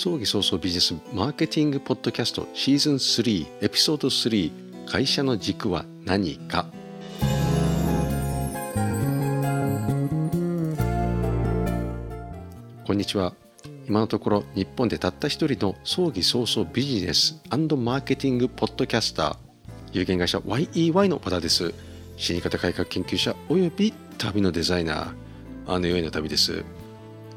葬儀早々ビジネスマーケティングポッドキャストシーズン3エピソード3会社の軸は何か？こんにちは。今のところ日本でたった一人の葬儀早々ビジネスマーケティングポッドキャスター。有限会社 YEY の和田です。死に方改革研究者および旅のデザイナー。あの世への旅です。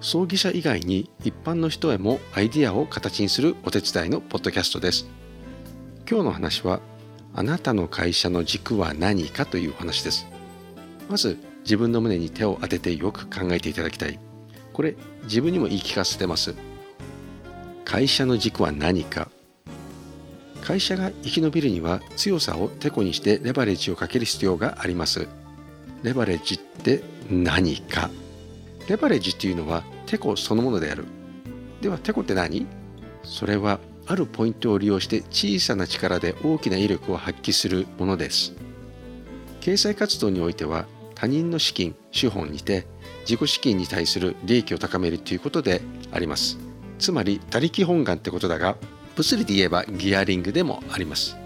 葬儀者以外に一般の人へもアイディアを形にするお手伝いのポッドキャストです。今日の話はあなたの会社の軸は何かというお話です。まず自分の胸に手を当ててよく考えていただきたい。これ自分にも言い聞かせてます。会社の軸は何か。会社が生き延びるには強さをテコにしてレバレッジをかける必要があります。レバレッジって何か。レバレッジっていうのはテコそのものである。ではテコって何？それはあるポイントを利用して小さな力で大きな威力を発揮するものです。経済活動においては他人の資金資本にて自己資金に対する利益を高めるということであります。つまり他力本願ってことだが物理で言えばギアリングでもあります。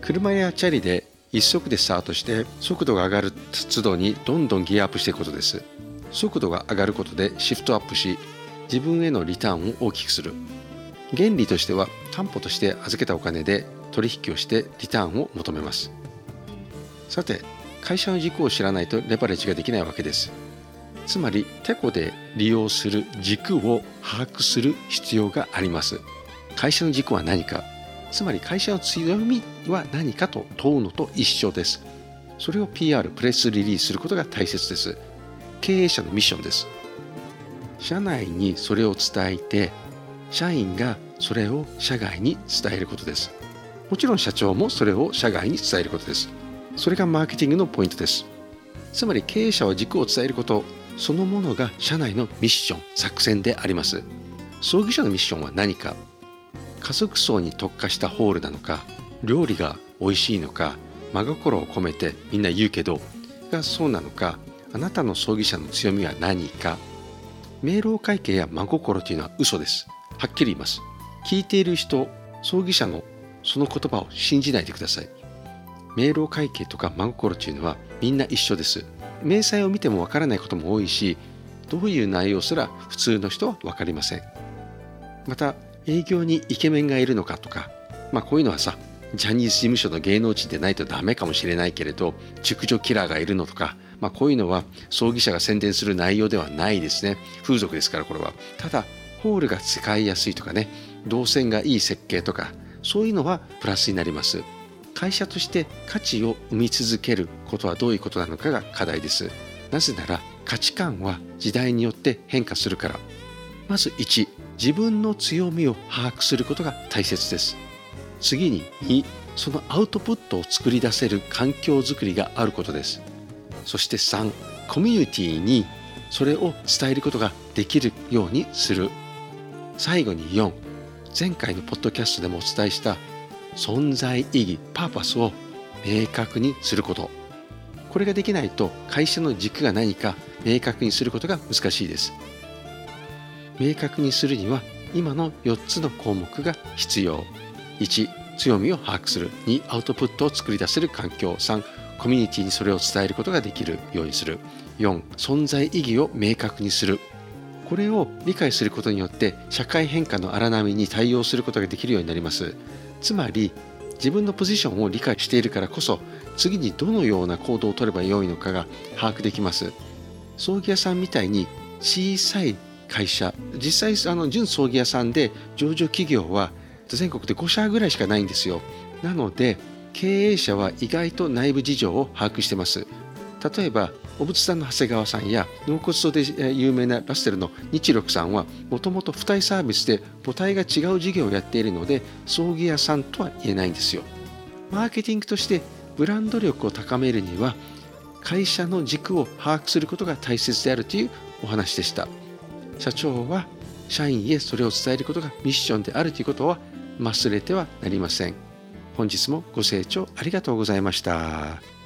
車やチャリで一足でスタートして速度が上がる都度にどんどんギアアップしていくことです。速度が上がることでシフトアップし自分へのリターンを大きくする。原理としては担保として預けたお金で取引をしてリターンを求めます。さて会社の軸を知らないとレバレッジができないわけです。つまりテコで利用する軸を把握する必要があります。会社の軸は何か。つまり会社の強みは何かと問うのと一緒です。それを PR プレスリリースすることが大切です。経営者のミッションです。社内にそれを伝えて社員がそれを社外に伝えることです。もちろん社長もそれを社外に伝えることです。それがマーケティングのポイントです。つまり経営者は軸を伝えることそのものが社内のミッション作戦であります。葬儀社のミッションは何か。家族層に特化したホールなのか。料理が美味しいのか。真心を込めてみんな言うけどがそうなのか。あなたの葬儀社の強みは何か？明朗会計や真心というのは嘘です。はっきり言います。聞いている人葬儀社のその言葉を信じないでください。明朗会計とか真心というのはみんな一緒です。明細を見てもわからないことも多いしどういう内容すら普通の人は分かりません。また営業にイケメンがいるのかとかまあこういうのはさジャニーズ事務所の芸能人でないとダメかもしれないけれど熟女キラーがいるのとかまあ、こういうのは葬儀社が宣伝する内容ではないですね。風俗ですからこれは。ただホールが使いやすいとかね。動線がいい設計とか。そういうのはプラスになります。会社として価値を生み続けることはどういうことなのかが課題です。なぜなら価値観は時代によって変化するから。まず1自分の強みを把握することが大切です。次に2そのアウトプットを作り出せる環境づくりがあることです。そして3コミュニティにそれを伝えることができるようにする。最後に4前回のポッドキャストでもお伝えした存在意義パーパスを明確にすること。これができないと会社の軸が何か明確にすることが難しいです。明確にするには今の4つの項目が必要。1強みを把握する。2アウトプットを作り出せる環境。3コミュニティにそれを伝えることができるようにする。4存在意義を明確にする。これを理解することによって社会変化の荒波に対応することができるようになります。つまり自分のポジションを理解しているからこそ次にどのような行動をとればよいのかが把握できます。葬儀屋さんみたいに小さい会社実際あの純葬儀屋さんで上場企業は全国で5社ぐらいしかないんですよ。なので経営者は意外と内部事情を把握してます。例えばお仏さんの長谷川さんや納骨堂で有名なラッセルの日六さんはもともと付帯サービスで母体が違う事業をやっているので葬儀屋さんとは言えないんですよ。マーケティングとしてブランド力を高めるには会社の軸を把握することが大切であるというお話でした。社長は社員へそれを伝えることがミッションであるということは忘れてはなりません。本日もご清聴ありがとうございました。